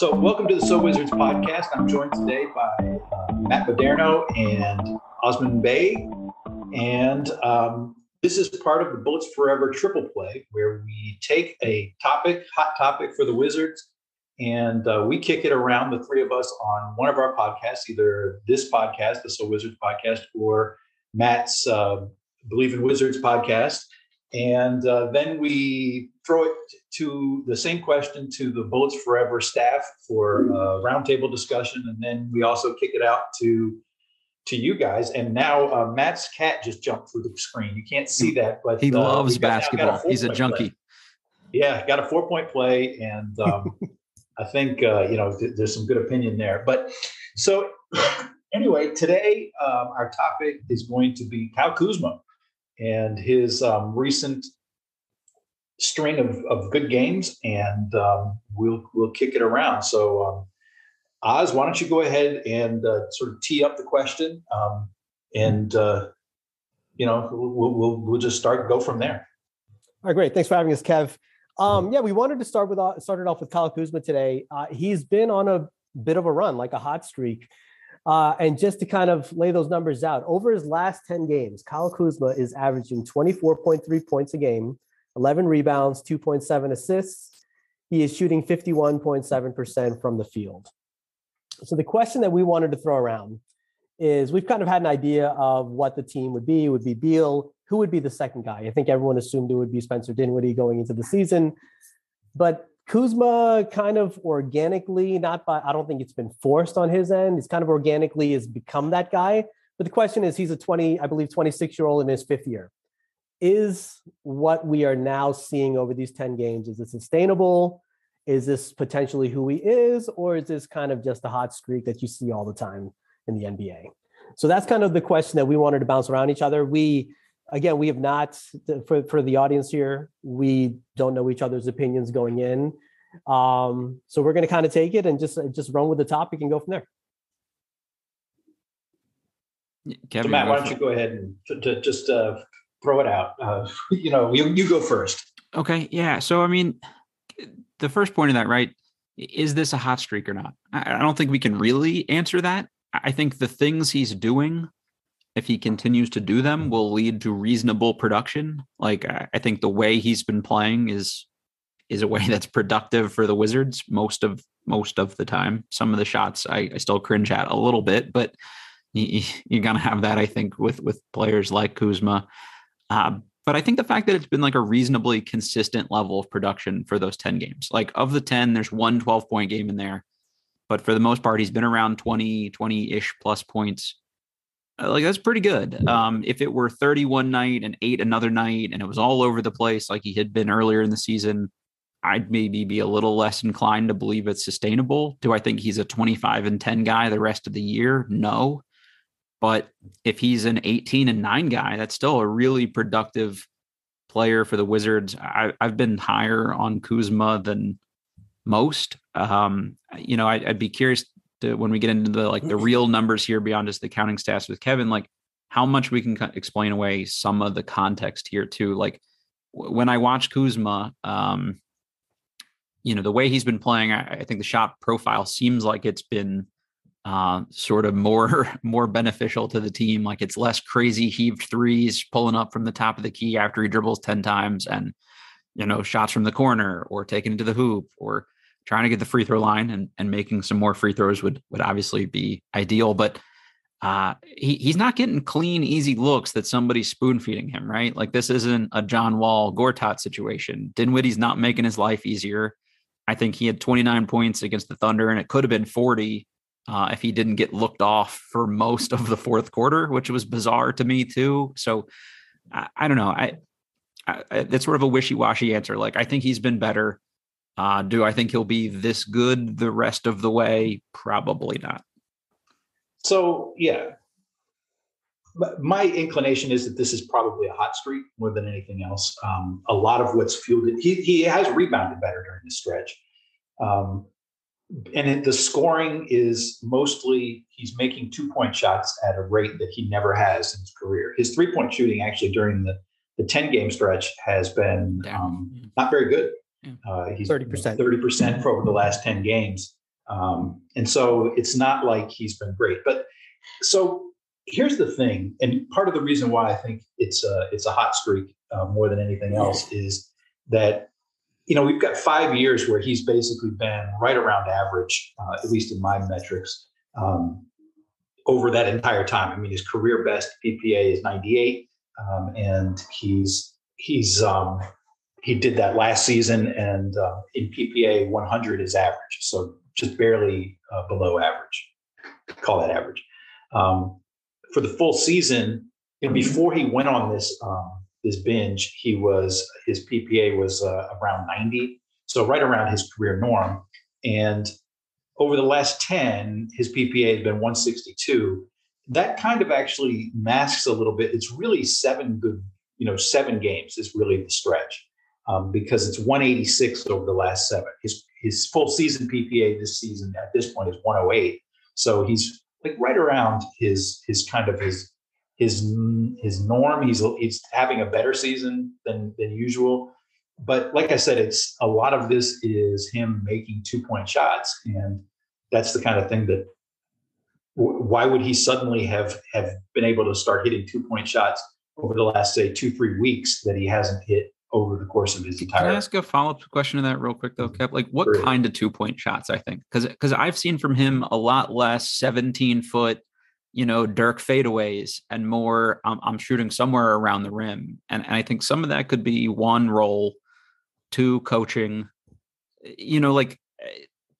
So, welcome to the So Wizards podcast. I'm joined today by uh, Matt Modderno and Osman Baig. And um, this is part of the Bullets Forever triple play, where we take a topic, hot topic for the Wizards, and uh, we kick it around the three of us on one of our podcasts, either this podcast, the So Wizards podcast, or Matt's uh, Believe in Wizards podcast. And uh, then we throw it to the same question to the Bullets Forever staff for a roundtable discussion. And then we also kick it out to to you guys. And now uh, Matt's cat just jumped through the screen. You can't see that, but he uh, loves basketball. He's a junkie. Play. Yeah, got a four point play, and um, I think uh, you know th- there's some good opinion there. But so anyway, today um, our topic is going to be Kyle Kuzma and his um, recent string of, of good games, and um, we'll we'll kick it around. So, um, Oz, why don't you go ahead and uh, sort of tee up the question, um, and uh, you know we'll, we'll we'll just start go from there. All right, great. Thanks for having us, Kev. Um, yeah, we wanted to start with uh, started off with Kyle Kuzma today. Uh, he's been on a bit of a run, like a hot streak. Uh, and just to kind of lay those numbers out, over his last 10 games, Kyle Kuzma is averaging 24.3 points a game, 11 rebounds, 2.7 assists. He is shooting 51.7% from the field. So the question that we wanted to throw around is we've kind of had an idea of what the team would be. It would be Beal. Who would be the second guy? I think everyone assumed it would be Spencer Dinwiddie going into the season. But Kuzma kind of organically, not by, I don't think it's been forced on his end. He's kind of organically has become that guy. But the question is, he's a 20, I believe, 26 year old in his fifth year. Is what we are now seeing over these 10 games, is it sustainable? Is this potentially who he is? Or is this kind of just a hot streak that you see all the time in the NBA? So that's kind of the question that we wanted to bounce around each other. We again, we have not for for the audience here. We don't know each other's opinions going in, um, so we're going to kind of take it and just just run with the topic and go from there. Kevin, so Matt, why don't you go ahead and to, to just uh, throw it out? Uh, you know, you you go first. Okay, yeah. So I mean, the first point of that, right? Is this a hot streak or not? I, don't think we can really answer that. I think the things he's doing if he continues to do them, will lead to reasonable production. Like I think the way he's been playing is is a way that's productive for the Wizards most of most of the time. Some of the shots I, I still cringe at a little bit, but you, are gonna have that I think with with players like Kuzma. Uh, but I think the fact that it's been like a reasonably consistent level of production for those 10 games, like of the 10, there's one 12 point game in there. But for the most part, he's been around 20, 20 ish plus points uh, like that's pretty good. Um, if it were 31 night and eight another night and it was all over the place like he had been earlier in the season, I'd maybe be a little less inclined to believe it's sustainable. Do I think he's a 25 and 10 guy the rest of the year? No. But if he's an 18 and 9 guy, that's still a really productive player for the Wizards. I, have been higher on Kuzma than most. Um, you know, I, would be curious to when we get into the like the real numbers here beyond just the counting stats with Kevin, like how much we can explain away some of the context here too. Like when I watch Kuzma, um, you know, the way he's been playing, I, I think the shot profile seems like it's been uh, sort of more more beneficial to the team. Like it's less crazy heaved threes pulling up from the top of the key after he dribbles 10 times and you know shots from the corner or taking it to the hoop or trying to get the free throw line and, and making some more free throws would would obviously be ideal. But uh, he, he's not getting clean, easy looks that somebody's spoon feeding him, right? Like this isn't a John Wall Gortat situation. Dinwiddie's not making his life easier. I think he had 29 points against the Thunder, and it could have been 40 uh, if he didn't get looked off for most of the fourth quarter, which was bizarre to me too. So I, I don't know. I, I, it's sort of a wishy-washy answer. Like I think he's been better. Uh, do I think he'll be this good the rest of the way? Probably not. So, yeah, my inclination is that this is probably a hot streak more than anything else. Um, a lot of what's fueled it, he, he has rebounded better during the stretch. Um, and it, the scoring is mostly he's making two point shots at a rate that he never has in his career. His three point shooting actually during the, the 10 game stretch has been um, not very good. Uh, he's 30%. 30% for over the last 10 games. Um, and so it's not like he's been great. But so here's the thing, and part of the reason why I think it's a it's a hot streak uh, more than anything else is that you know we've got five years where he's basically been right around average, uh, at least in my metrics, um, over that entire time. I mean, his career best PPA is 98, um, and he's he's um, he did that last season, and uh, in PPA 100 is average, so just barely uh, below average. Call that average. Um, for the full season, and before he went on this this binge, he was his PPA was uh, around 90, so right around his career norm. And over the last 10, his PPA has been 162. That kind of actually masks a little bit. It's really seven good, you know, seven games is really the stretch um, because it's 186 over the last seven. His his full season PPA this season at this point is 108. So he's like right around his his kind of his his his norm. He's he's having a better season than than usual. But like I said, it's a lot of this is him making two point shots, and that's the kind of thing that. Why would he suddenly have have been able to start hitting two point shots over the last say two three weeks that he hasn't hit over the course of his entire. Can I ask a follow up question to that real quick though, Kev? Like, what kind of two point shots? I think because because I've seen from him a lot less seventeen foot, you know, Dirk fadeaways and more. Um, I'm shooting somewhere around the rim, and, and I think some of that could be one role, two coaching. You know, like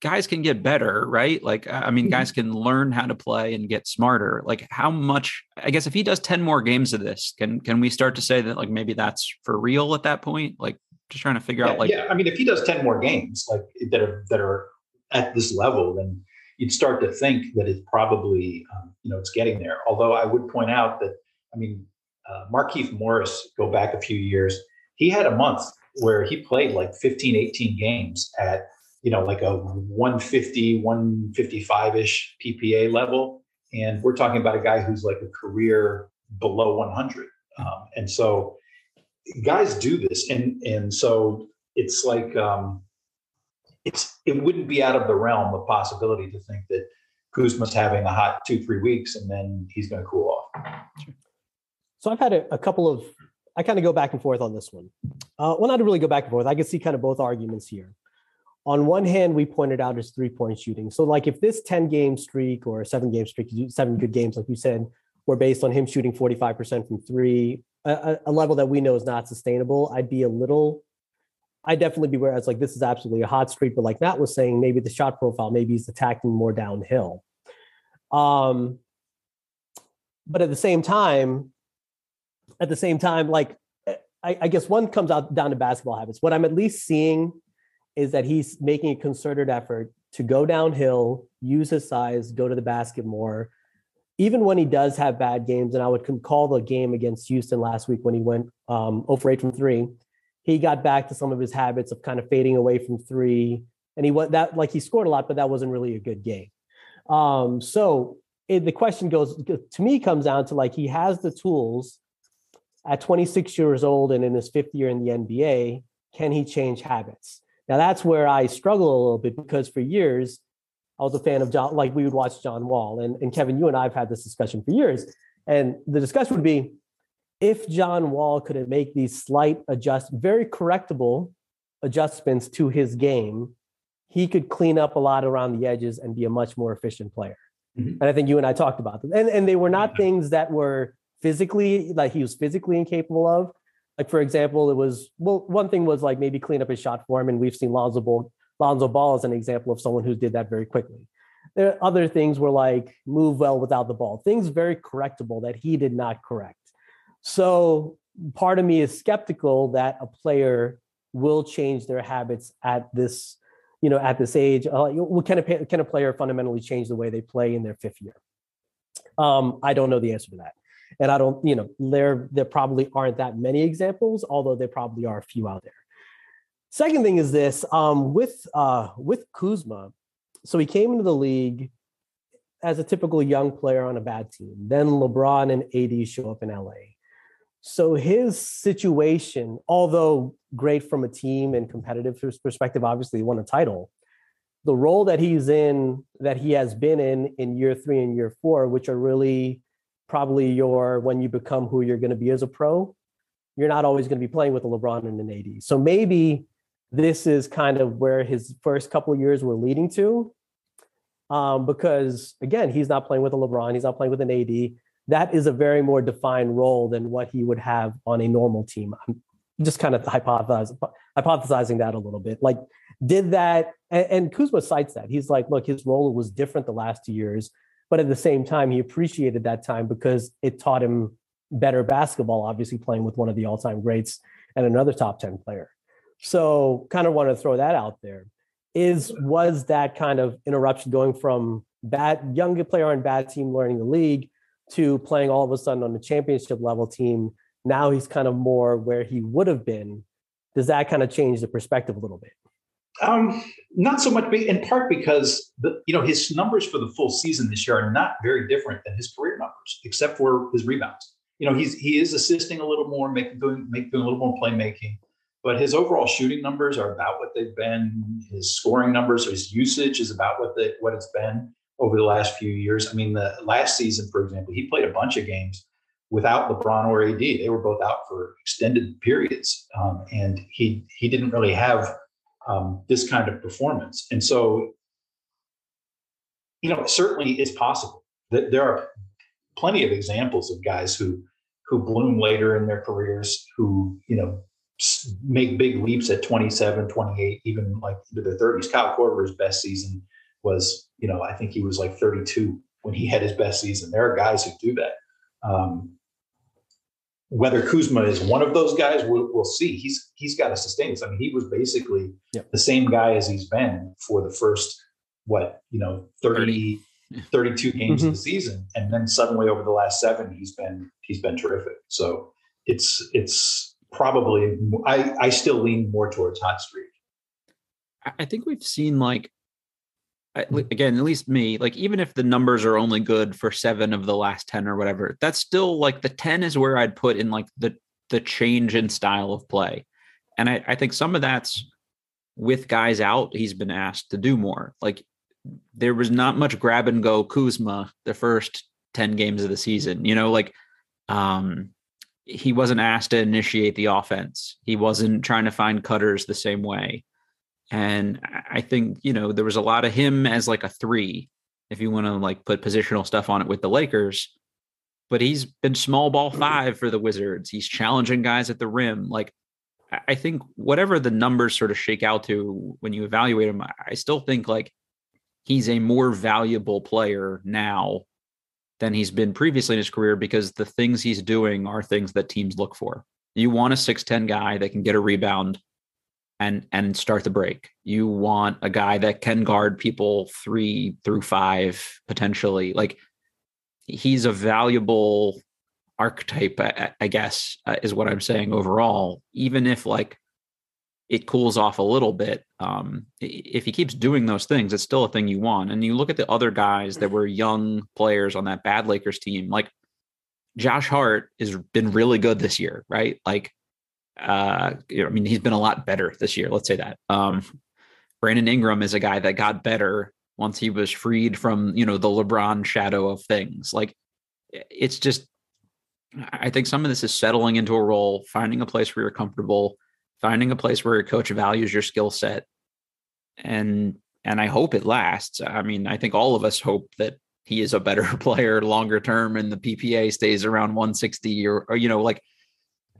guys can get better, right? Like, I mean, mm-hmm. guys can learn how to play and get smarter. Like, how much? I guess if he does ten more games of this, can can we start to say that like maybe that's for real at that point? Like, just trying to figure yeah, out like yeah. I mean, if he does ten more games like that are that are at this level, then you'd start to think that it's probably um, you know it's getting there. Although I would point out that I mean, uh, Markieff Morris, go back a few years, he had a month where he played like 15, 18 games at you know, like a 150, 155-ish PPA level. And we're talking about a guy who's like a career below 100. Um, and so guys do this. And, and so it's like, um, it's, it wouldn't be out of the realm of possibility to think that Kuzma's having a hot two, three weeks and then he's going to cool off. So I've had a, a couple of, I kind of go back and forth on this one. Uh, well, not to really go back and forth. I can see kind of both arguments here on one hand, we pointed out his three point shooting. So, like, if this 10 game streak or seven game streak, seven good games, like you said, were based on him shooting 45% from three, a, a, level that we know is not sustainable, I'd be a little, I'd definitely be where it's like, this is absolutely a hot streak. But like Matt was saying, maybe the shot profile, maybe he's attacking more downhill. Um, but at the same time, at the same time, like, I, I guess one comes out down to basketball habits. What I'm at least seeing is that he's making a concerted effort to go downhill, use his size, go to the basket more. Even when he does have bad games, and I would call the game against Houston last week when he went um, over eight from three, he got back to some of his habits of kind of fading away from three, and he went that like he scored a lot, but that wasn't really a good game. Um, so it, the question goes to me comes down to like he has the tools at 26 years old and in his fifth year in the NBA. Can he change habits? Now that's where I struggle a little bit because for years I was a fan of John, like we would watch John Wall. And, and Kevin, you and I have had this discussion for years. And the discussion would be if John Wall could make these slight adjust, very correctable adjustments to his game, he could clean up a lot around the edges and be a much more efficient player. Mm-hmm. And I think you and I talked about them. And, and they were not things that were physically, like he was physically incapable of, like for example, it was well, one thing was like maybe clean up his shot form, and we've seen Lonzo Ball, Lonzo Ball as an example of someone who did that very quickly. There are other things were like move well without the ball, things very correctable that he did not correct. So part of me is skeptical that a player will change their habits at this, you know, at this age. Uh, can a can a player fundamentally change the way they play in their fifth year? Um, I don't know the answer to that. And I don't, you know, there there probably aren't that many examples, although there probably are a few out there. Second thing is this um, with uh, with Kuzma. So he came into the league as a typical young player on a bad team. Then LeBron and AD show up in LA. So his situation, although great from a team and competitive perspective, obviously won a title. the role that he's in, that he has been in in year three and year four, which are really probably your when you become who you're going to be as a pro, you're not always going to be playing with a LeBron and an AD. So maybe this is kind of where his first couple years were leading to. Um, because again, he's not playing with a LeBron, he's not playing with an AD. That is a very more defined role than what he would have on a normal team. I'm just kind of hypothesizing, hypothesizing that a little bit. Like, did that, and, and Kuzma cites that. He's like, look, his role was different the last two years, but at the same time, he appreciated that time because it taught him better basketball, obviously playing with one of the all time greats and another top 10 player. So, kind of want to throw that out there. Is was that kind of interruption going from bad young player on bad team learning the league to playing all of a sudden on the championship level team? Now he's kind of more where he would have been. Does that kind of change the perspective a little bit? Um, not so much, in part because the you know his numbers for the full season this year are not very different than his career numbers, except for his rebounds. You know, he's he is assisting a little more, making doing making a little more playmaking, but his overall shooting numbers are about what they've been. His scoring numbers, his usage is about what the what it's been over the last few years. I mean, the last season, for example, he played a bunch of games without LeBron or AD. They were both out for extended periods, um, and he he didn't really have um, this kind of performance. And so, you know, certainly it's possible that there are plenty of examples of guys who who bloom later in their careers, who you know make big leaps at 27, 28, even like into their 30s. Kyle Korver's best season was, you know, I think he was like 32 when he had his best season. There are guys who do that. Um, whether Kuzma is one of those guys, we'll, we'll, see. He's he's got to sustain this. I mean, he was basically yep. the same guy as he's been for the first what you know 30, 32 games mm-hmm. of the season, and then suddenly over the last seven, he's been he's been terrific. So it's it's probably I I still lean more towards hot streak. I think we've seen like again at least me like even if the numbers are only good for seven of the last 10 or whatever that's still like the 10 is where i'd put in like the the change in style of play. And i, I think some of that's with guys out he's been asked to do more. Like there was not much grab and go kuzma the first 10 games of the season you know like um he wasn't asked to initiate the offense. He wasn't trying to find cutters the same way and I think, you know, there was a lot of him as like a three, if you want to like put positional stuff on it with the Lakers. But he's been small ball mm-hmm. five for the Wizards. He's challenging guys at the rim. Like, I think whatever the numbers sort of shake out to when you evaluate him, I still think like he's a more valuable player now than he's been previously in his career because the things he's doing are things that teams look for. You want a 6'10 guy that can get a rebound and and start the break. You want a guy that can guard people three through five potentially. Like he's a valuable archetype, I, I guess, uh, is what I'm saying overall. Even if like it cools off a little bit, um, if he keeps doing those things, it's still a thing you want. And you look at the other guys that were young players on that bad Lakers team, like Josh Hart has been really good this year, right? Like uh, I mean, he's been a lot better this year. Let's say that. Um, Brandon Ingram is a guy that got better once he was freed from you know the LeBron shadow of things. Like it's just, I think some of this is settling into a role, finding a place where you're comfortable, finding a place where your coach values your skill set, and and I hope it lasts. I mean, I think all of us hope that he is a better player longer term, and the PPA stays around 160 or, or you know like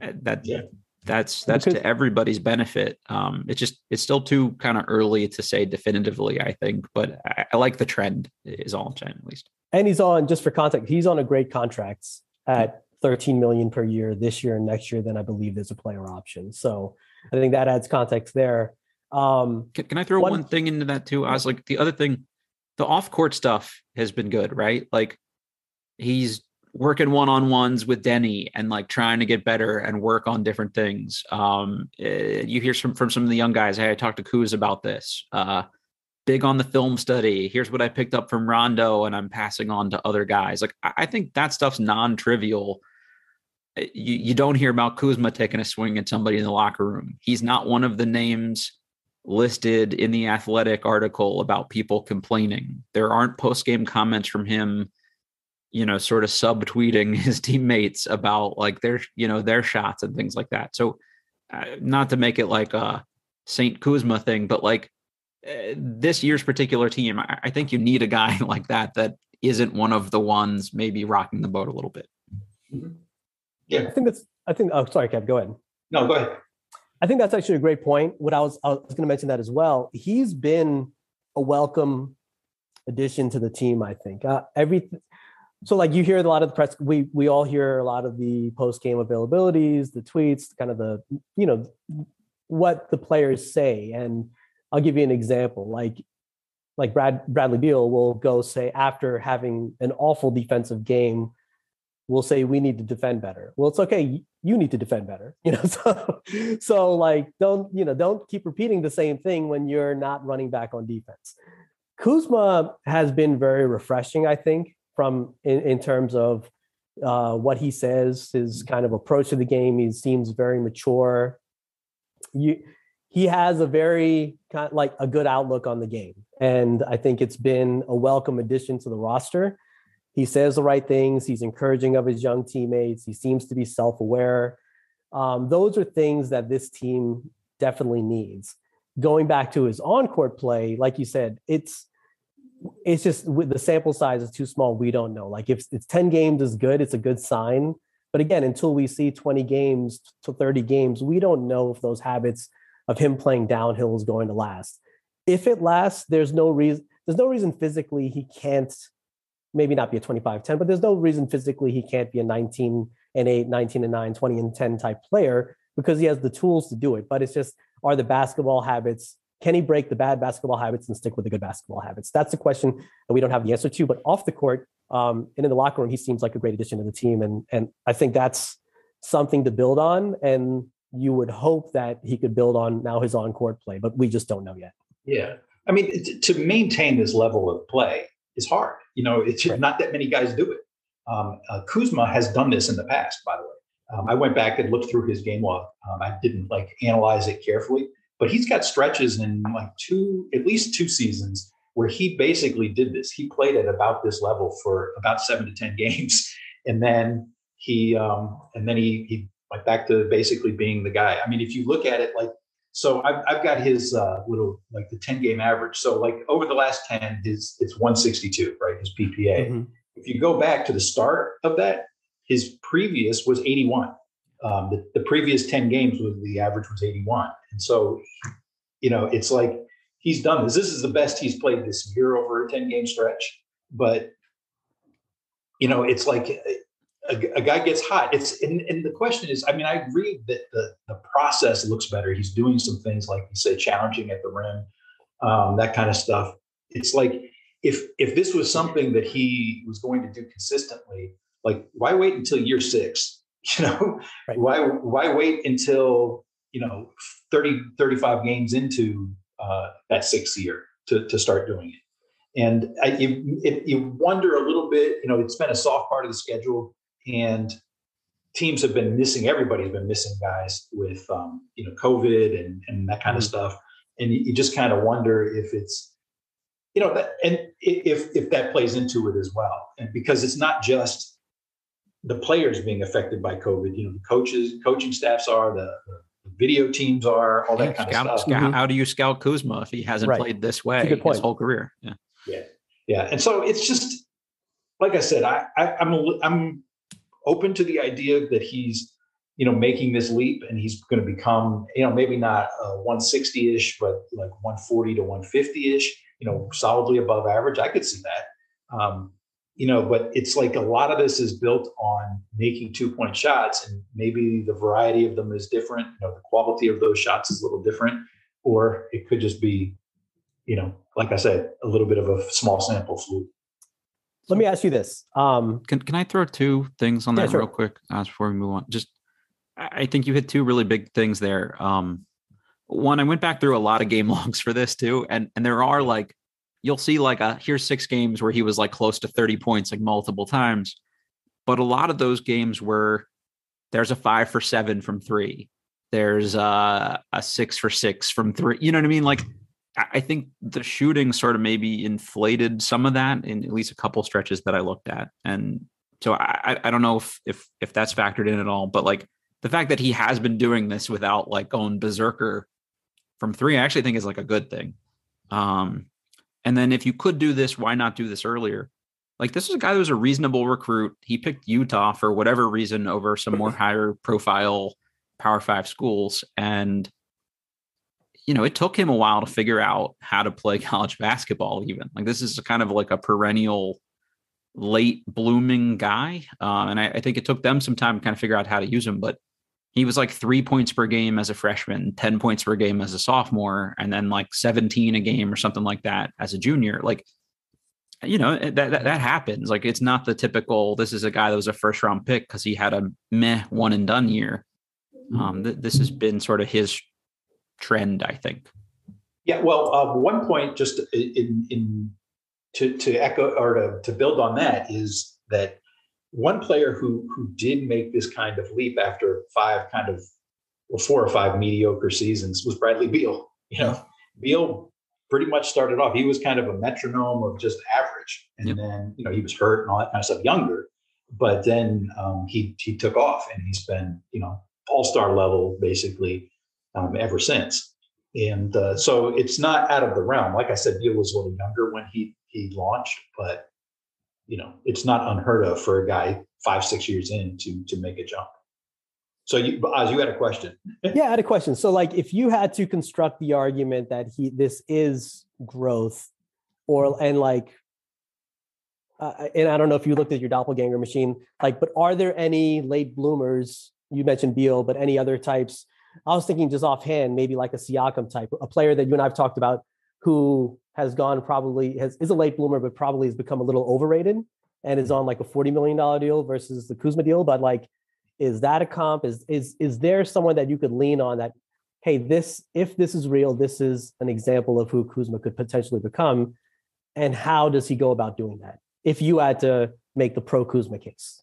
uh, that. Yeah that's that's because, to everybody's benefit. Um, it's just it's still too kind of early to say definitively, I think, but I, I, like the trend is all I'm saying at least. And he's on just for context, he's on a great contract at 13 million per year this year and next year. Then I believe there's a player option, so I think that adds context there. Um, can, can I throw one, one thing into that too? I was like the other thing, the off court stuff has been good, right? Like he's working one on ones with Deni and like trying to get better and work on different things. Um, eh, you hear some from some of the young guys. Hey, I talked to Kuz about this. Uh, big on the film study. Here's what I picked up from Rondo, and I'm passing on to other guys. Like I think that stuff's non-trivial. Eh, you, you don't hear about Kuzma taking a swing at somebody in the locker room. He's not one of the names listed in the athletic article about people complaining. There aren't post game comments from him, you know, sort of subtweeting his teammates about like their, you know, their shots and things like that. So, uh, not to make it like a Saint Kuzma thing, but like uh, this year's particular team, I, I think you need a guy like that that isn't one of the ones maybe rocking the boat a little bit. Mm-hmm. Yeah, I think that's. I think. Oh, sorry, Kev. Go ahead. No, go ahead. I think that's actually a great point. What I was I was going to mention that as well. He's been a welcome addition to the team. I think uh, every so like you hear a lot of the press. We we all hear a lot of the post game availabilities, the tweets, kind of the you know what the players say. And I'll give you an example. Like like Brad Bradley Beal will go say after having an awful defensive game will say we need to defend better. Well, it's okay. You need to defend better. You know, so so like don't you know don't keep repeating the same thing when you're not running back on defense. Kuzma has been very refreshing, I think, from in, in terms of uh, what he says, his kind of approach to the game. He seems very mature. You, he has a very kind of like a good outlook on the game, and I think it's been a welcome addition to the roster he says the right things. He's encouraging of his young teammates. He seems to be self aware. Um, those are things that this team definitely needs. Going back to his on court play, like you said, it's it's just the sample size is too small. We don't know. Like if it's 10 games is good, it's a good sign. But again, until we see 20 games to 30 games, we don't know if those habits of him playing downhill is going to last. If it lasts, there's no reason there's no reason physically he can't maybe not be a 25 10, but there's no reason physically he can't be a 19 and 8, 19 and 9, 20 and 10 type player because he has the tools to do it. But it's just, are the basketball habits, can he break the bad basketball habits and stick with the good basketball habits? That's the question that we don't have the answer to. But off the court um, and in the locker room, he seems like a great addition to the team. And, and I think that's something to build on. And you would hope that he could build on now his on court play, but we just don't know yet. Yeah. I mean, to maintain this level of play, is hard. You know, it's right. not that many guys do it. Um, uh, Kuzma has done this in the past, by the way. Um, I went back and looked through his game log. Um, I didn't like analyze it carefully, but he's got stretches in like two, at least two seasons where he basically did this. He played at about this level for about seven to ten games, and then he um, and then he he went back to basically being the guy. I mean, if you look at it like so I've, I've got his uh, little like the 10 game average. So like over the last 10, his it's 162, right? His PPA. Mm-hmm. If you go back to the start of that, his previous was 81. Um, the, the previous 10 games was the average was 81. And so, you know, it's like he's done this. This is the best he's played this year over a 10 game stretch. But, you know, it's like a, a, guy gets hot. It's and, and, the question is, I mean, I agree that the, the process looks better. He's doing some things like you say, challenging at the rim, um, that kind of stuff. It's like if if this was something that he was going to do consistently, like why wait until year six? You know, right. why why wait until you know 30 35 games into uh, that sixth year to to start doing it? And I, you, you wonder a little bit, you know, it's been a soft part of the schedule and teams have been missing. Everybody's been missing guys with um, you know COVID and and that kind of mm-hmm. stuff, and you, you just kind of wonder if it's you know that and if if that plays into it as well, and because it's not just the players being affected by COVID. You know, the coaches, coaching staffs are the, the video teams are all that yeah, kind scout, of stuff. Scout, mm-hmm. How do you scout Kuzma if he hasn't right. played this way his whole career? Yeah, yeah, yeah. And so it's just like I said, I, I I'm a, I'm open to the idea that he's you know making this leap and he's going to become you know maybe not 160ish but like 140 to 150ish you know solidly above average i could see that um, you know but it's like a lot of this is built on making two point shots and maybe the variety of them is different you know the quality of those shots is a little different or it could just be you know like i said a little bit of a small sample fluke let me ask you this. Um, can can I throw two things on that sure. real quick uh, before we move on? Just, I think you hit two really big things there. Um, one, I went back through a lot of game logs for this too, and and there are like, you'll see like a here's six games where he was like close to thirty points like multiple times, but a lot of those games were there's a five for seven from three, There's uh, a six for six from three. You know what I mean? Like, I think the shooting sort of maybe inflated some of that in at least a couple stretches that I looked at, and so I I don't know if if if that's factored in at all. But like the fact that he has been doing this without like going berserker from three, I actually think is like a good thing. Um, and then if you could do this, why not do this earlier? Like this is a guy that was a reasonable recruit. He picked Utah for whatever reason over some more higher profile Power Five schools, and you know it took him a while to figure out how to play college basketball. Even like this is kind of like a perennial late blooming guy, um, and I, I think it took them some time to kind of figure out how to use him. But he was like three points per game as a freshman, 10 points per game as a sophomore, and then like 17 a game or something like that as a junior. Like, you know, that, that, that happens. Like, it's not the typical, this is a guy that was a first round pick because he had a meh one and done year. Um, th- this has been sort of his trend, I think. Yeah. Well, uh, one point just in, in to, to echo or to, to build on that is that one player who who did make this kind of leap after five kind of well, four or five mediocre seasons was Bradley Beal. You know, Beal pretty much started off. He was kind of a metronome of just average, and yep. then you know he was hurt and all that kind of stuff. Younger, but then um, he he took off, and he's been you know all star level basically um, ever since. And uh, so it's not out of the realm. Like I said, Beal was a little younger when he he launched, but you know, it's not unheard of for a guy five, six years in to to make a jump. So you, Oz, you had a question. yeah, I had a question. So like, if you had to construct the argument that he this is growth, or and like, uh, and I don't know if you looked at your doppelganger machine, like, but are there any late bloomers? You mentioned Beal, but any other types? I was thinking just offhand, maybe like a Siakam type, a player that you and I've talked about who has gone probably has is a late bloomer, but probably has become a little overrated and is on like a $40 million deal versus the Kuzma deal. But like, is that a comp? Is is is there someone that you could lean on that, hey, this if this is real, this is an example of who Kuzma could potentially become? And how does he go about doing that? If you had to make the pro Kuzma case.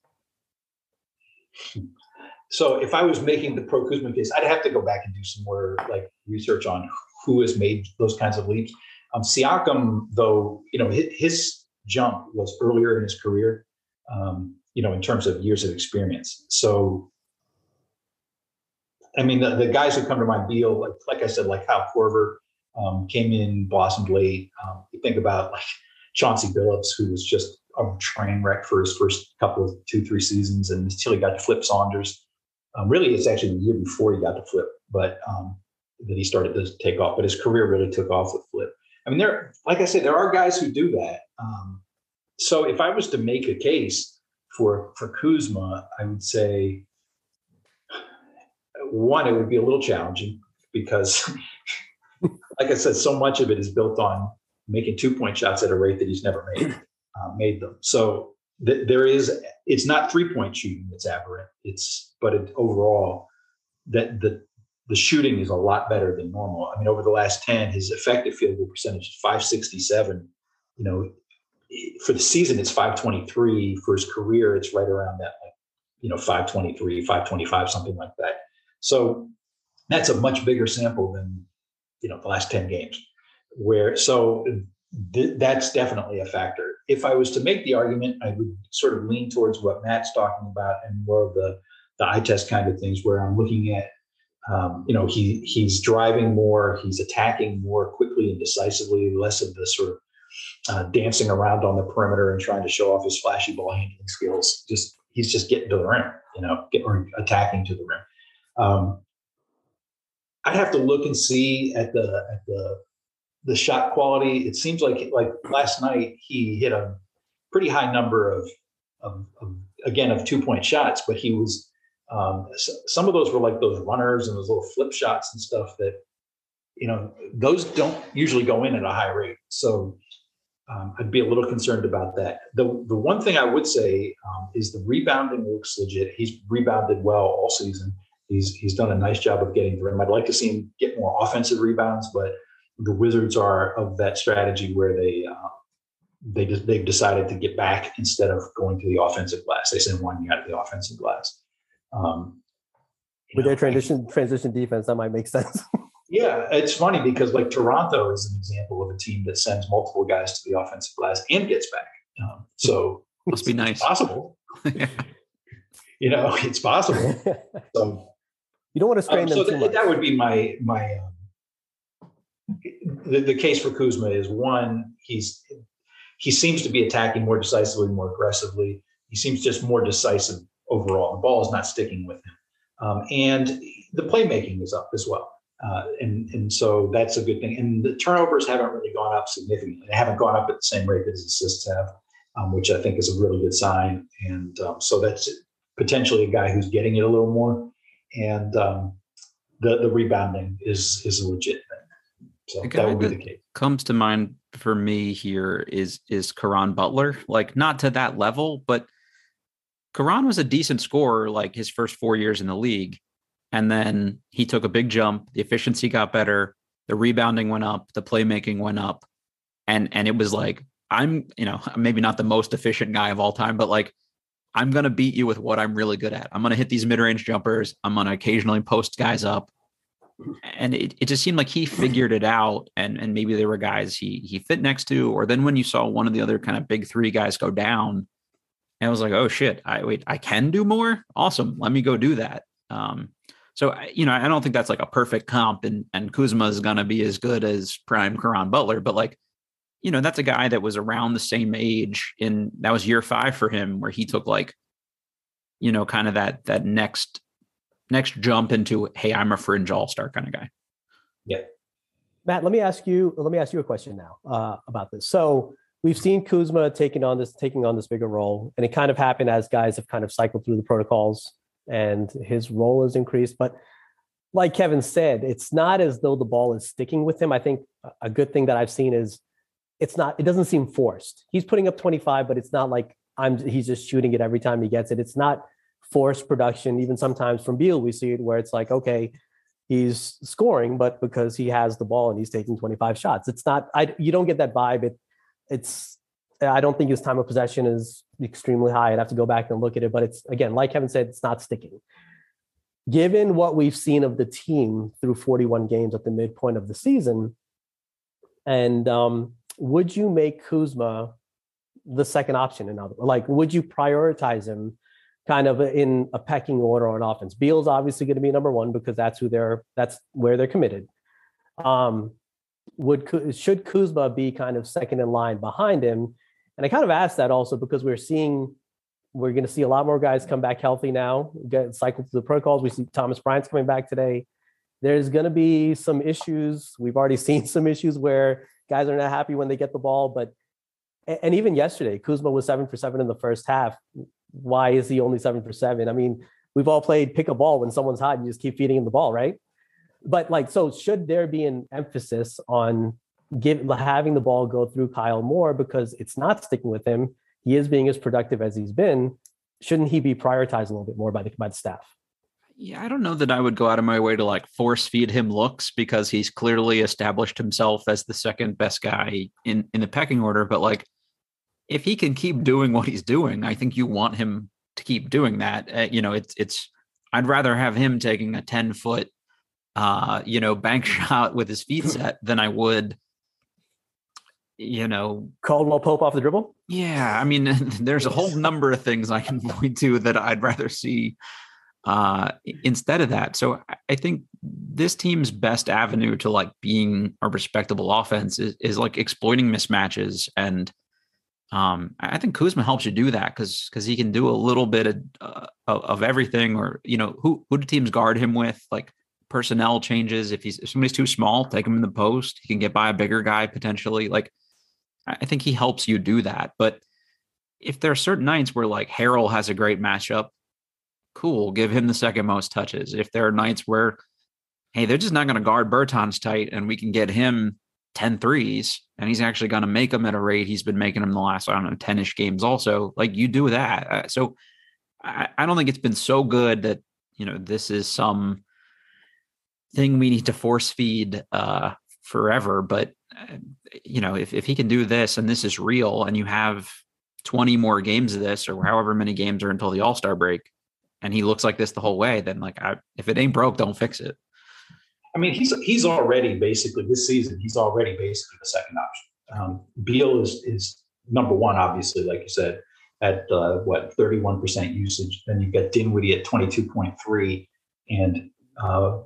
So if I was making the pro Kuzma case, I'd have to go back and do some more like research on who has made those kinds of leaps. Um, Siakam, though, you know, his, his, jump was earlier in his career, um, you know, in terms of years of experience. So, I mean, the, the guys who come to my deal, like, like I said, like Kyle Korver um, came in, blossomed late. Um, you think about like Chauncey Billups, who was just a train wreck for his first couple of two, three seasons, and until he got to Flip Saunders. Um, really, it's actually the year before he got to Flip, but um, that he started to take off. But his career really took off with Flip. I mean, there, like I said, there are guys who do that. Um, so if I was to make a case for for Kuzma, I would say one, it would be a little challenging because, like I said, so much of it is built on making two point shots at a rate that he's never made uh, made them. So th- there is, it's not three point shooting that's aberrant. It's but it, overall that the the shooting is a lot better than normal. I mean, over the last 10, his effective field goal percentage is 567. You know, for the season, it's 523. For his career, it's right around that, like, you know, 523, 525, something like that. So that's a much bigger sample than, you know, the last 10 games. Where, so th- that's definitely a factor. If I was to make the argument, I would sort of lean towards what Matt's talking about and more of the, the eye test kind of things where I'm looking at um, you know, he he's driving more, he's attacking more quickly and decisively, less of the sort of uh, dancing around on the perimeter and trying to show off his flashy ball handling skills. Just he's just getting to the rim, you know, or attacking to the rim. Um, I'd have to look and see at the at the the shot quality. It seems like like last night he hit a pretty high number of, of, of again of two point shots, but he was um, some of those were like those runners and those little flip shots and stuff that, you know, those don't usually go in at a high rate. So um, I'd be a little concerned about that. The the one thing I would say um, is the rebounding looks legit. He's rebounded well all season. He's he's done a nice job of getting the rim. I'd like to see him get more offensive rebounds, but the Wizards are of that strategy where they uh, they just they've decided to get back instead of going to the offensive glass. They send one guy to the offensive glass. Um, With know, their transition I, transition defense, that might make sense. yeah, it's funny because like Toronto is an example of a team that sends multiple guys to the offensive glass and gets back. Um, so must be nice. Possible. you know, it's possible. So you don't want to strain um, them so too much. That would be my my. Um, the, the case for Kuzma is one, he's he seems to be attacking more decisively, more aggressively. He seems just more decisive overall. The ball is not sticking with him, um, and the playmaking is up as well. Uh, and and so that's a good thing. And the turnovers haven't really gone up significantly. They haven't gone up at the same rate as assists have, um, which I think is a really good sign. And um, so that's potentially a guy who's getting it a little more. And um, the the rebounding is is a legit thing. So that would be the case. Comes to mind for me here is is Caron Butler. Like not to that level, but Caron was a decent scorer like his first four years in the league. And then he took a big jump. The efficiency got better. The rebounding went up. The playmaking went up. And and it was like, I'm, you know, maybe not the most efficient guy of all time, but like I'm gonna beat you with what I'm really good at. I'm gonna hit these mid-range jumpers. I'm gonna occasionally post guys up and it, it just seemed like he figured it out and and maybe there were guys he he fit next to or then when you saw one of the other kind of big three guys go down I was like oh shit I wait I can do more? Awesome let me go do that. Um so you know I don't think that's like a perfect comp and and Kuzma is gonna be as good as prime Caron Butler but like you know that's a guy that was around the same age in that was year five for him where he took like you know kind of that that next next jump into hey i'm a fringe all-star kind of guy. Yeah. Matt let me ask you let me ask you a question now uh, about this. So we've seen kuzma taking on this taking on this bigger role and it kind of happened as guys have kind of cycled through the protocols and his role has increased but like kevin said it's not as though the ball is sticking with him i think a good thing that i've seen is it's not it doesn't seem forced he's putting up 25 but it's not like i'm he's just shooting it every time he gets it it's not forced production. Even sometimes from Beal, we see it where it's like, okay, he's scoring, but because he has the ball and he's taking 25 shots, it's not. I you don't get that vibe. It it's. I don't think his time of possession is extremely high. I'd have to go back and look at it, but it's again, like Kevin said, it's not sticking. Given what we've seen of the team through 41 games at the midpoint of the season, and um, would you make Kuzma the second option? In other, like, would you prioritize him kind of in a pecking order on offense. Beal's obviously going to be number one because that's who they're that's where they're committed. Um, would should Kuzma be kind of second in line behind him? And I kind of asked that also because we're seeing we're going to see a lot more guys come back healthy now, get cycled through the protocols. We see Thomas Bryant's coming back today. There's going to be some issues. We've already seen some issues where guys are not happy when they get the ball, but and even yesterday, Kuzma was seven for seven in the first half why is he only seven for seven? I mean, we've all played pick a ball when someone's hot, and you just keep feeding him the ball, right? But like, so should there be an emphasis on give having the ball go through Kyle more because it's not sticking with him? He is being as productive as he's been. Shouldn't he be prioritized a little bit more by the by the staff? Yeah, I don't know that I would go out of my way to like force feed him looks because he's clearly established himself as the second best guy in in the pecking order. But like, if he can keep doing what he's doing, I think you want him to keep doing that. Uh, you know, it's it's. I'd rather have him taking a ten foot, uh, you know, bank shot with his feet set than I would, you know, Caldwell Pope off the dribble. Yeah, I mean, there's a whole number of things I can point to that I'd rather see uh, instead of that. So I think this team's best avenue to like being a respectable offense is, is like exploiting mismatches and um, I think Kuzma helps you do that because because he can do a little bit of uh, of everything. Or you know, who who do teams guard him with? Like personnel changes. If he's if somebody's too small, take him in the post. He can get by a bigger guy potentially. Like I think he helps you do that. But if there are certain nights where like Harrell has a great matchup, cool, give him the second most touches. If there are nights where hey, they're just not going to guard Bertans tight, and we can get him 10 threes and he's actually going to make them at a rate he's been making them the last, I don't know, 10 ish games also. Like you do that. Uh, so I, I don't think it's been so good that, you know, this is some thing we need to force feed uh, forever. But, uh, you know, if, if he can do this and this is real and you have 20 more games of this or however many games are until the All Star break, and he looks like this the whole way, then like I, if it ain't broke, don't fix it. I mean, he's he's already basically this season. He's already basically the second option. Um, Beal is is number one, obviously, like you said, at uh, what thirty one percent usage. Then you've got Dinwiddie at twenty two point three, and uh,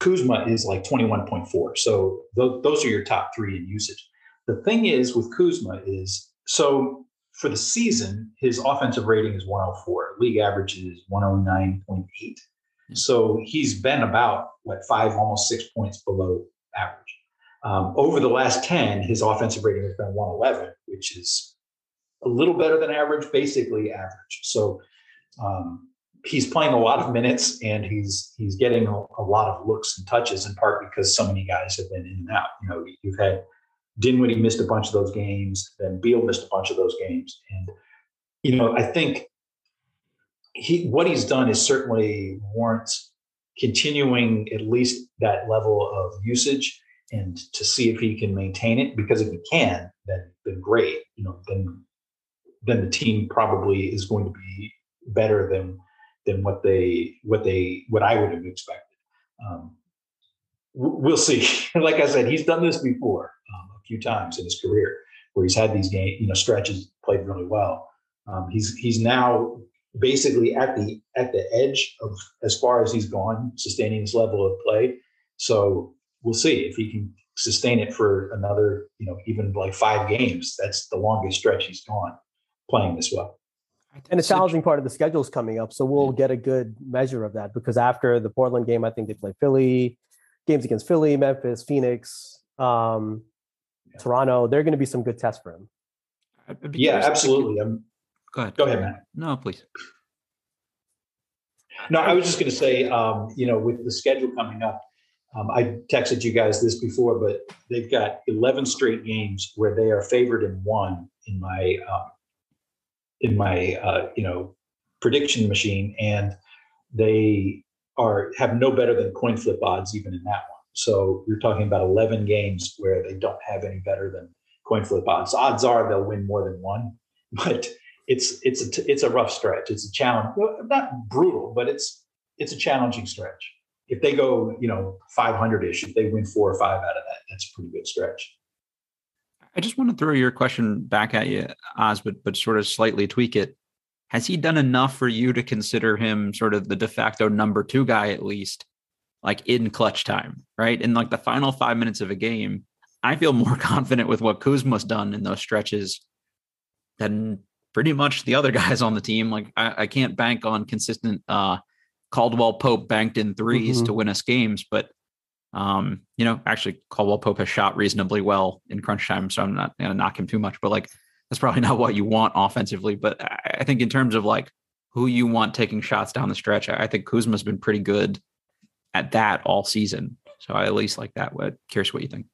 Kuzma is like twenty one point four. So th- those are your top three in usage. The thing is with Kuzma is so for the season, his offensive rating is 104. League average is 109.8. So he's been about what five, almost six points below average. Um, over the last 10, his offensive rating has been 111, which is a little better than average, basically average. So um, he's playing a lot of minutes and he's he's getting a, a, lot of looks and touches in part because so many guys have been in and out. You know, you've had Dinwiddie missed a bunch of those games, then Beal missed a bunch of those games, and you know, I think he what he's done is certainly warrants continuing at least that level of usage and to see if he can maintain it because if he can then then great you know then then the team probably is going to be better than than what they what they what I would have expected. Um, we'll see. like I said, he's done this before um, a few times in his career where he's had these game you know stretches played really well. Um, he's he's now basically at the at the edge of as far as he's gone, sustaining his level of play. So we'll see if he can sustain it for another, you know, even like five games. That's the longest stretch he's gone playing this well. And the challenging part of the schedule is coming up, so we'll get a good measure of that because after the Portland game, I think they play Philly, games against Philly, Memphis, Phoenix, um, yeah. Toronto. They're going to be some good tests for him. Yeah, absolutely. I'm, Go ahead. Go ahead, Matt. No, please. No, I was just going to say, um, you know, with the schedule coming up, um, I texted you guys this before, but they've got 11 straight games where they are favored in one in my um, in my uh, you know prediction machine, and they are have no better than coin flip odds even in that one. So you're talking about 11 games where they don't have any better than coin flip odds. Odds are they'll win more than one, but it's it's a it's a rough stretch. It's a challenge, not brutal, but it's it's a challenging stretch. If they go, you know, 500 ish, if they win four or five out of that, that's a pretty good stretch. I just want to throw your question back at you, Oz, but but sort of slightly tweak it. Has he done enough for you to consider him sort of the de facto number two guy at least, like in clutch time, right? In like the final five minutes of a game, I feel more confident with what Kuzma's done in those stretches than pretty much the other guys on the team. Like I, I can't bank on consistent uh, Caldwell Pope banked in 3s mm-hmm. to win us games, but um, you know, actually Caldwell Pope has shot reasonably well in crunch time, so I'm not gonna knock him too much, but like that's probably not what you want offensively. But I, think in terms of like who you want taking shots down the stretch, I, I think Kuzma's been pretty good at that all season. So I at least like that. What curious what you think.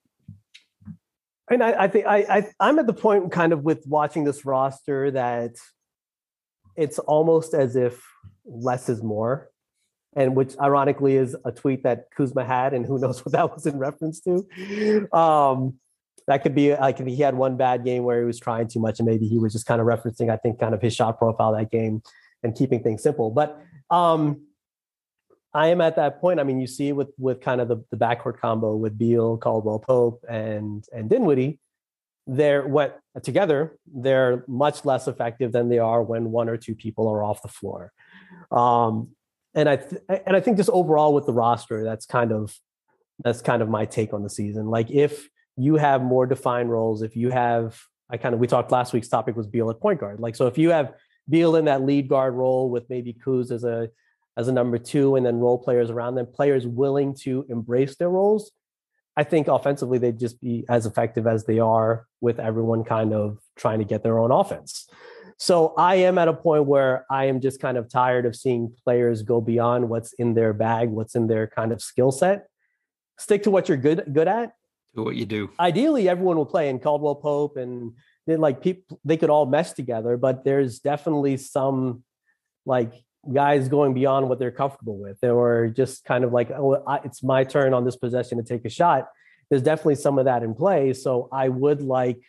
And I, I think I, I am at the point kind of with watching this roster that it's almost as if less is more, and which ironically is a tweet that Kuzma had, and who knows what that was in reference to. Um, that could be like he had one bad game where he was trying too much, and maybe he was just kind of referencing, I think, kind of his shot profile that game and keeping things simple. But um, I am at that point. I mean, you see with with kind of the, the backcourt combo with Beal, Caldwell Pope, and and Dinwiddie, they're what together they're much less effective than they are when one or two people are off the floor. Um, and I th- and I think just overall with the roster, that's kind of that's kind of my take on the season. Like if you have more defined roles, if you have I kind of we talked last week's topic was Beal at point guard. Like so if you have Beal in that lead guard role with maybe Kuz as a as a number two and then role players around them, players willing to embrace their roles, I think offensively they'd just be as effective as they are with everyone kind of trying to get their own offense. So I am at a point where I am just kind of tired of seeing players go beyond what's in their bag, what's in their kind of skill set. Stick to what you're good good at. Do what you do. Ideally, everyone will play in Caldwell Pope and then like people they could all mesh together, but there's definitely some like guys going beyond what they're comfortable with or just kind of like oh it's my turn on this possession to take a shot there's definitely some of that in play so i would like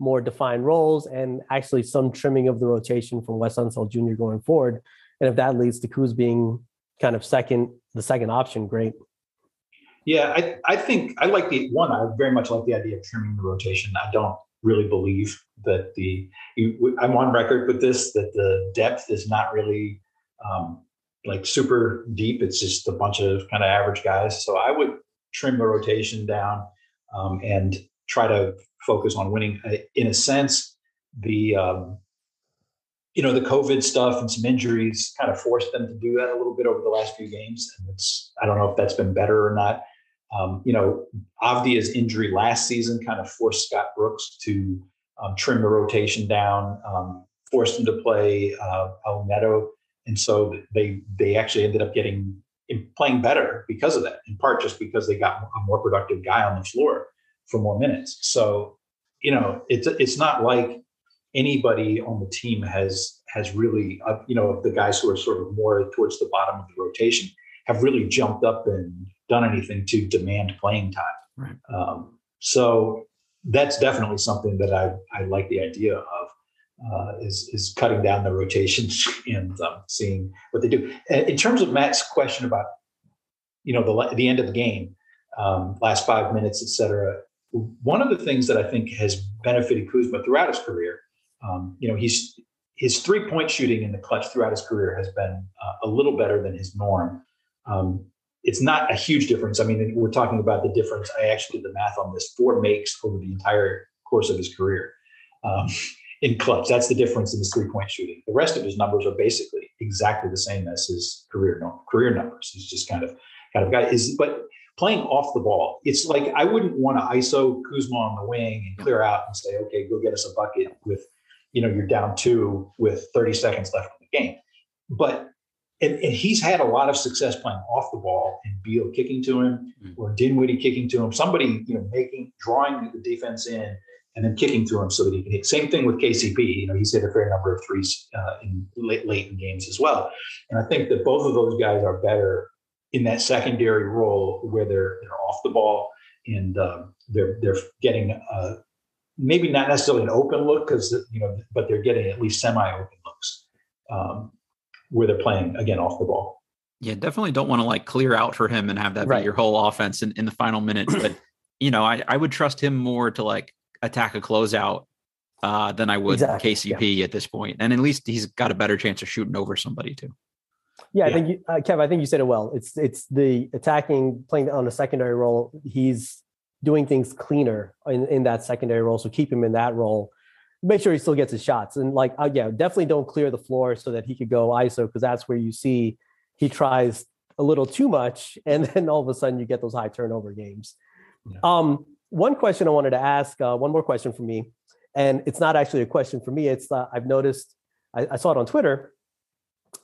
more defined roles and actually some trimming of the rotation from wes unseld jr going forward And if that leads to Kuz being kind of second, the second option, great. Yeah, I, I think I like the one. I very much like the idea of trimming the rotation. I don't really believe that the I'm on record with this that the depth is not really um, like super deep. It's just a bunch of kind of average guys. So I would trim the rotation down um, and try to focus on winning. In a sense, the um, you know the COVID stuff and some injuries kind of forced them to do that a little bit over the last few games, and it's I don't know if that's been better or not. Um, you know, Avdija's injury last season kind of forced Scott Brooks to um, trim the rotation down, um, forced him to play uh, and so they they actually ended up getting playing better because of that. In part, just because they got a more productive guy on the floor for more minutes. So, you know, it's it's not like anybody on the team has has really, uh, you know, the guys who are sort of more towards the bottom of the rotation have really jumped up and done anything to demand playing time. Right. Um, so that's definitely something that I I like the idea of. Uh, is is cutting down the rotations and um, seeing what they do. In terms of Matt's question about, you know, the the end of the game, um, last five minutes, et cetera. One of the things that I think has benefited Kuzma throughout his career, um, you know, he's his three point shooting in the clutch throughout his career has been uh, a little better than his norm. Um, it's not a huge difference. I mean, we're talking about the difference. I actually did the math on this: four makes over the entire course of his career um, in clutch. That's the difference in his three-point shooting. The rest of his numbers are basically exactly the same as his career career numbers. He's just kind of kind of guy is, but playing off the ball, it's like I wouldn't want to ISO Kuzma on the wing and clear out and say, okay, go get us a bucket with, you know, you're down two with 30 seconds left in the game. But and, and, he's had a lot of success playing off the ball and Beal kicking to him mm-hmm. or Dinwiddie kicking to him, somebody, you know, making, drawing the defense in and then kicking to him so that he can hit. Same thing with KCP. You know, he's hit a fair number of threes uh, in late, late in games as well. And I think that both of those guys are better in that secondary role where they're, they're off the ball and um, they're, they're getting uh, maybe not necessarily an open look because, you know, but they're getting at least semi open looks. Um, where they're playing again off the ball. Yeah, definitely don't want to like clear out for him and have that right. be your whole offense in, in the final minute. But you know, I, I would trust him more to like attack a closeout uh, than I would exactly. KCP yeah. at this point. And at least he's got a better chance of shooting over somebody too. Yeah, I think you, uh, Kev. I think you said it well. It's it's the attacking, playing on a secondary role. He's doing things cleaner in, in that secondary role. So keep him in that role make sure he still gets his shots. And like, uh, yeah, definitely don't clear the floor so that he could go ISO because that's where you see he tries a little too much, and then all of a sudden you get those high turnover games. Yeah. Um, one question I wanted to ask, uh, one more question for me, and it's not actually a question for me. It's uh, I've noticed I, I, saw it on Twitter,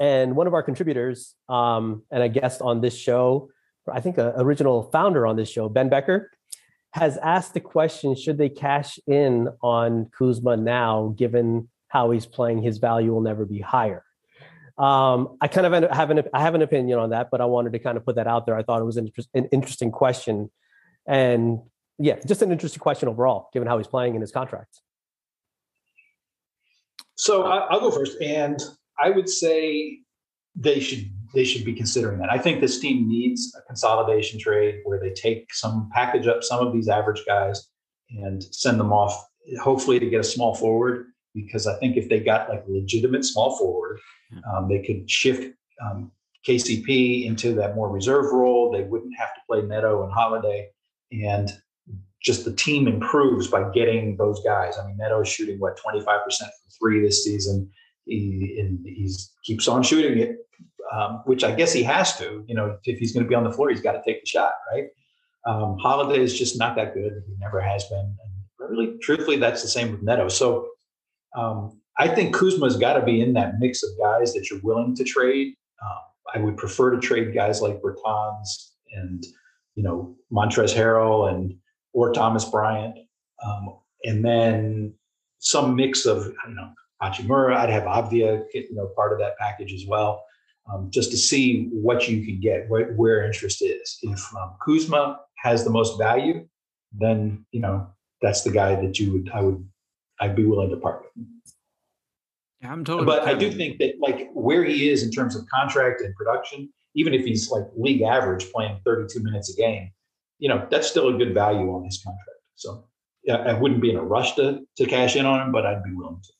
and one of our contributors um, and a guest on this show, I think original founder on this show, Ben Becker has asked the question should they cash in on Kuzma now, given how he's playing, his value will never be higher. Um, I kind of have an I have an opinion on that, but I wanted to kind of put that out there. I thought it was an, an interesting question, and yeah, just an interesting question overall, given how he's playing in his contract. So I'll go first, and I would say they should they should be considering that. I think this team needs a consolidation trade where they take some package up some of these average guys and send them off, hopefully to get a small forward. Because I think if they got like legitimate small forward, um, they could shift um, KCP into that more reserve role. They wouldn't have to play Neto and Holiday, and just the team improves by getting those guys. I mean, Neto's shooting what 25% from three this season. He and keeps on shooting it um, which I guess he has to. You know, if he's going to be on the floor, he's got to take the shot, right? Um, Holiday is just not that good. He never has been. And really, truthfully, that's the same with Neto. So um, I think Kuzma's got to be in that mix of guys that you're willing to trade. Um, I would prefer to trade guys like Bertans and you know Montrezl Harrell and or Thomas Bryant, um, and then some mix of you know Hachimura. I'd have Avdija, you know, part of that package as well um, just to see what you can get, where, where interest is. If um, Kuzma has the most value, then you know that's the guy that you would I would I'd be willing to part with. Yeah, I'm totally. But I do think that like where he is in terms of contract and production, even if he's like league average playing 32 minutes a game, you know, that's still a good value on his contract. So yeah, I wouldn't be in a rush to to cash in on him, but I'd be willing to.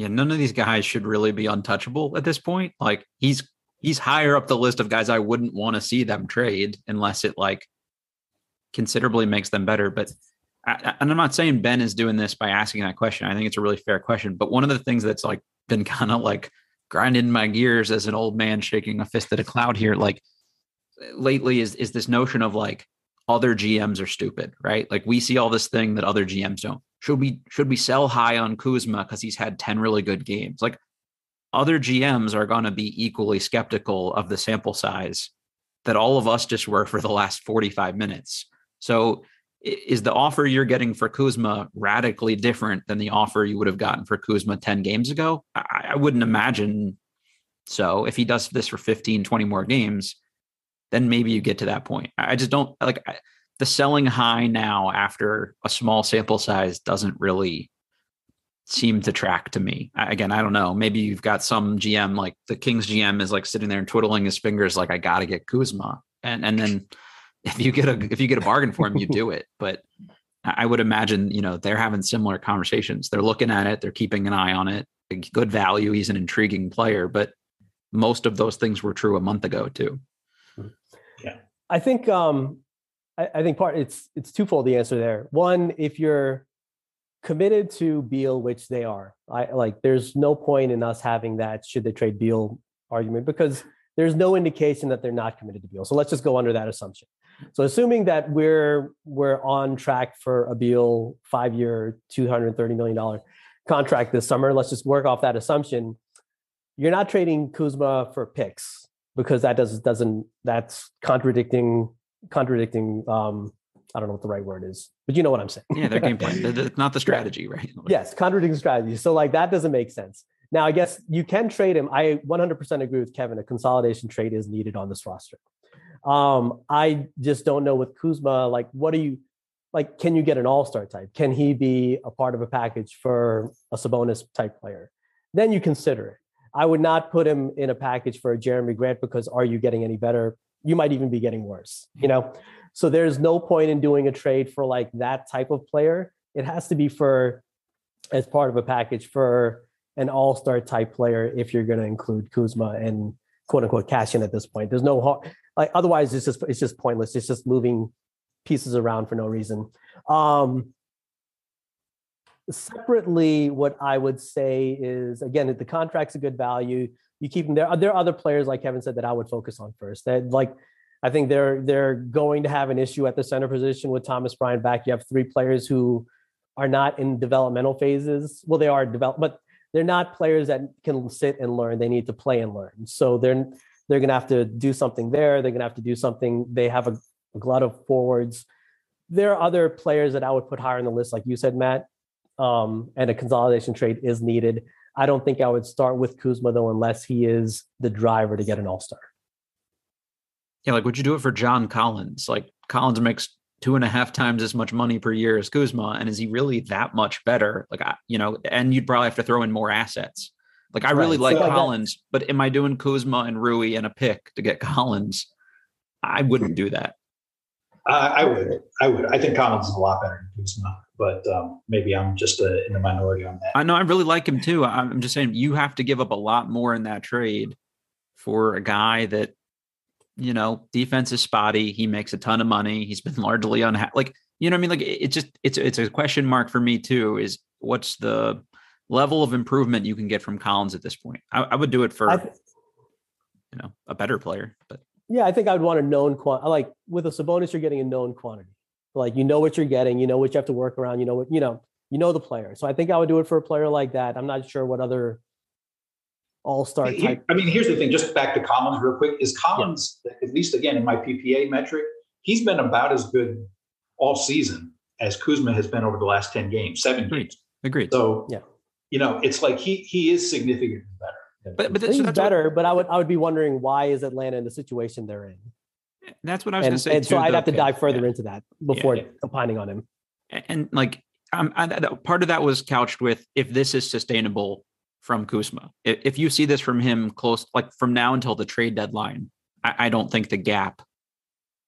Yeah, none of these guys should really be untouchable at this point. Like he's he's higher up the list of guys I wouldn't want to see them trade unless it like considerably makes them better. But I, and I'm not saying Ben is doing this by asking that question. I think it's a really fair question. But one of the things that's like been kind of like grinding my gears as an old man shaking a fist at a cloud here, like lately, is is this notion of like other GMs are stupid, right? Like we see all this thing that other GMs don't. Should we should we sell high on Kuzma because he's had 10 really good games? Like other GMs are going to be equally skeptical of the sample size that all of us just were for the last 45 minutes. So is the offer you're getting for Kuzma radically different than the offer you would have gotten for Kuzma 10 games ago? I, I, wouldn't imagine so. If he does this for 15, 20 more games, then maybe you get to that point. I just don't like the selling high now after a small sample size doesn't really seem to track to me. Again, I don't know. Maybe you've got some GM like the Kings GM is like sitting there and twiddling his fingers like I got to get Kuzma. And and then if you get a if you get a bargain for him, you do it. But I would imagine, you know, they're having similar conversations. They're looking at it, they're keeping an eye on it. Good value, he's an intriguing player, but most of those things were true a month ago too. Yeah. I think um I, I think part it's it's twofold the answer there. One, if you're committed to Beal, which they are, I like there's no point in us having that should they trade Beal argument because there's no indication that they're not committed to Beal. So let's just go under that assumption. So assuming that we're we're on track for a Beal five-year, two hundred thirty million dollar contract this summer, let's just work off that assumption. You're not trading Kuzma for picks because that does doesn't that's contradicting contradicting um, I don't know what the right word is, but you know what I'm saying. Yeah, their game plan. It's not the strategy, right? yes, contradicting strategy. So like that doesn't make sense. Now, I guess you can trade him. I 100% agree with Kevin. A consolidation trade is needed on this roster. Um, I just don't know with Kuzma, like, what do you like? Can you get an all star type? Can he be a part of a package for a Sabonis type player? Then you consider it. I would not put him in a package for a Jerami Grant because are you getting any better? You might even be getting worse, you know? So there's no point in doing a trade for like that type of player. It has to be for as part of a package for an all-star type player if you're going to include Kuzma and quote unquote cash in at this point. There's no like otherwise it's just it's just pointless. It's just moving pieces around for no reason. Um, separately, what I would say is again, the contract's a good value. You keep them there. There are other players, like Kevin said, that I would focus on first. That like I think they're they're going to have an issue at the center position with Thomas Bryant back. You have three players who are not in developmental phases. Well, they are develop, but they're not players that can sit and learn. They need to play and learn. So they're they're to have to do something there. They're to have to do something. They have a, a glut of forwards. There are other players that I would put higher on the list, like you said, Matt. Um, and a consolidation trade is needed. I don't think I would start with Kuzma though, unless he is the driver to get an All Star. Yeah, like would you do it for John Collins? Like Collins makes two and a half times as much money per year as Kuzma, and is he really that much better? Like, I, you know, and you'd probably have to throw in more assets. Like, I really right. like so Collins, but am I doing Kuzma and Rui and a pick to get Collins? I wouldn't do that. I would. I would. I think Collins is a lot better than Kuzma, but um, maybe I'm just uh, in the minority on that. I know I really like him too. I'm just saying you have to give up a lot more in that trade for a guy that you know, defense is spotty. He makes a ton of money. He's been largely unhappy. Like, you know, I mean, like it's just it's it's a question mark for me too. Is what's the level of improvement you can get from Collins at this point? I, I would do it for th- you know a better player, but yeah, I think I would want a known quantity. Like with a Sabonis, you're getting a known quantity. Like you know what you're getting, you know what you have to work around, you know what you know, you know the player. So I think I would do it for a player like that. I'm not sure what other all star type. I mean, here's the thing. Just back to Collins, real quick. Is Collins yeah. at least again in my PPA metric? He's been about as good all season as Kuzma has been over the last ten games, seven Agreed. games. Agreed. So yeah, you know, it's like he he is significantly better. But but he's better. What, but I would I would be wondering why is Atlanta in the situation they're in. That's what I was going to say. And too, so I'd though, have to dive further yeah. into that before yeah, opining on him. And, and like, um, I, part of that was couched with if this is sustainable, from Kuzma. If, if you see this from him close, like from now until the trade deadline, I, I don't think the gap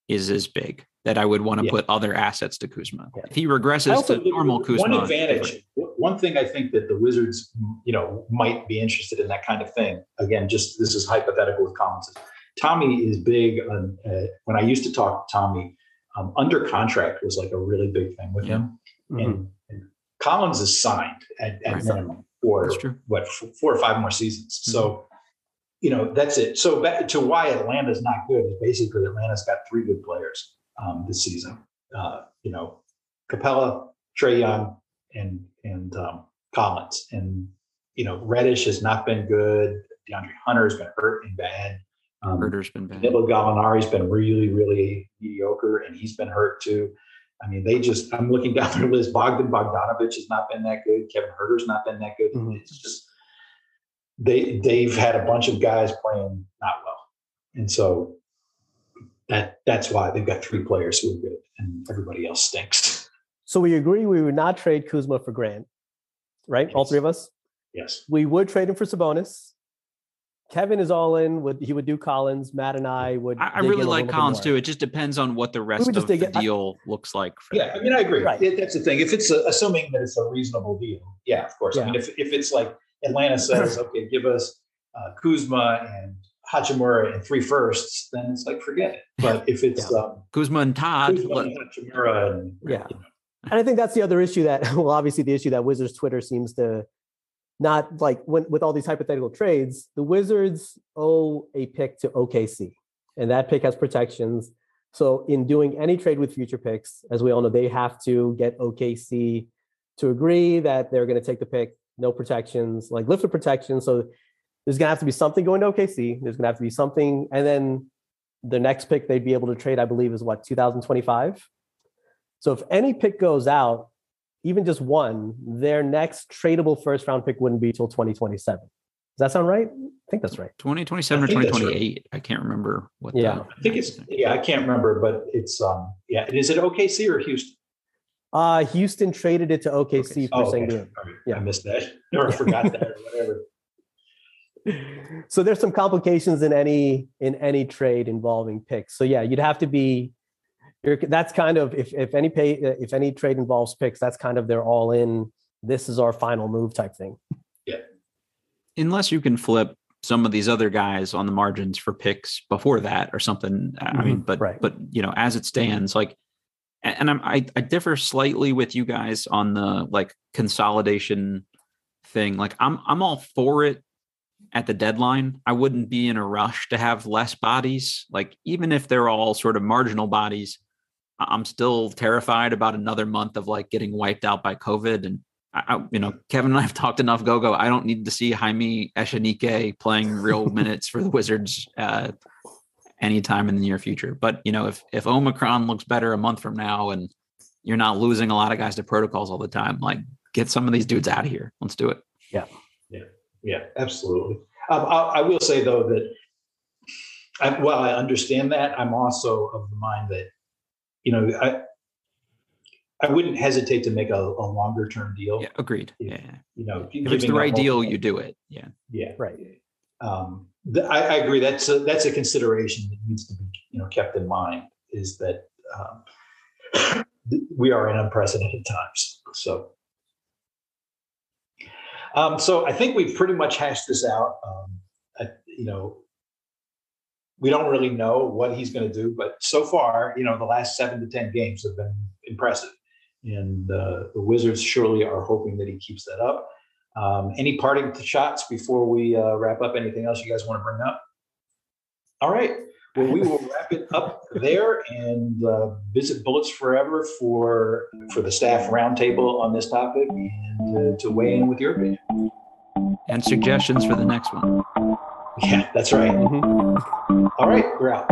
is as big that I would want to Yeah. put other assets to Kuzma. Yeah. If he regresses to normal Kuzma, One advantage, one thing I think that the Wizards, you know, might be interested in that kind of thing. Again, just this is hypothetical with Collins. Tommy is big on. Uh, when I used to talk to Tommy, um, under contract was like a really big thing with him, Mhm. and, and Collins is signed at, at Right. minimum for what four or five more seasons. So, you know, that's it. So back to why Atlanta's not good is basically Atlanta's got three good players um, this season. Uh, you know, Capela, Trae Young, and and um, Collins. And you know, Reddish has not been good. DeAndre Hunter has been hurt and bad. Um, Huerter's been bad. Danilo Gallinari's been really, really mediocre, and he's been hurt too. I mean, they just, I'm looking down their list. Bogdan Bogdanovich has not been that good. Kevin Huerter's not been that good. Mhm. It's just, they, they've had a bunch of guys playing not well. And so that, that's why they've got three players who are good and everybody else stinks. So we agree we would not trade Kuzma for Grant, right? All three of us. Yes. We would trade him for Sabonis. Kevin is all in. Would he would do Collins? Matt and I would. I, I really like Collins too. It just depends on what the rest of the dig it- I- deal looks like. For Yeah. I mean, I agree. Right. It- that's the thing. If it's a, assuming that it's a reasonable deal, yeah, of course. I mean, if, if it's like Atlanta says, okay, give us uh, Kuzma and Hachimura and three firsts, then it's like, forget it. But if it's um, Kuzma and Todd. Kuzma and Hachimura and, Yeah. you know, And I think that's the other issue that, well, obviously the issue that Wizards Twitter seems to not like when with all these hypothetical trades, the Wizards owe a pick to OKC, and that pick has protections. So in doing any trade with future picks, as we all know, they have to get OKC to agree that they're going to take the pick, no protections, like lift the protections. So there's going to have to be something going to OKC. There's going to have to be something, and then the next pick they'd be able to trade, I believe, is what 2025. So if any pick goes out, even just one, their next tradable first round pick wouldn't be till 2027. Does that sound right? I think that's right. 2027 or I think that's right. 2028. I can't remember what. Yeah. the- I think it's, yeah, I can't remember, but it's, um, yeah, is it OKC or Houston? Uh, Houston traded it to OKC for Oh, okay. Sengun. All right. Yeah. I missed that or forgot that or whatever. So there's some complications in any in any trade involving picks. So yeah, you'd have to be. You're, that's kind of if if any pay if any trade involves picks, that's kind of they're all in. This is our final move type thing. Yeah. Unless you can flip some of these other guys on the margins for picks before that or something. I I mean, Mhm, but right. but you know, as it stands, like, and I'm I, I differ slightly with you guys on the like consolidation thing. Like, I'm I'm all for it at the deadline. I wouldn't be in a rush to have less bodies. Like, even if they're all sort of marginal bodies, I'm still terrified about another month of like getting wiped out by COVID. And I, you know, Kevin and I have talked enough. Go go. I don't need to see Jaime Echenique playing real minutes for the Wizards uh, anytime in the near future. But you know, if if Omicron looks better a month from now and you're not losing a lot of guys to protocols all the time, like get some of these dudes out of here. Let's do it. Yeah, absolutely. Um, I, I will say though that, I, while I understand that, I'm also of the mind that, you know, I, I wouldn't hesitate to make a, a longer term deal. Yeah, agreed. Yeah. Yeah. You know, If it's the right deal, you do it. Yeah. Yeah, Right. um, th- I, I agree. That's a, that's a consideration that needs to be you know kept in mind. Is that um, we are in unprecedented times. So, um, so I think we've pretty much hashed this out. Um, I, you know, we don't really know what he's going to do, but so far, you know, the last seven to ten games have been impressive, and uh, the Wizards surely are hoping that he keeps that up. Um, any parting shots before we uh, wrap up? Anything else you guys want to bring up? All right. Well, we will it up there and uh, visit Bullets Forever for, for the staff roundtable on this topic and uh, to weigh in with your opinion. And suggestions for the next one. Yeah, that's right. Mm-hmm. All right, we're out.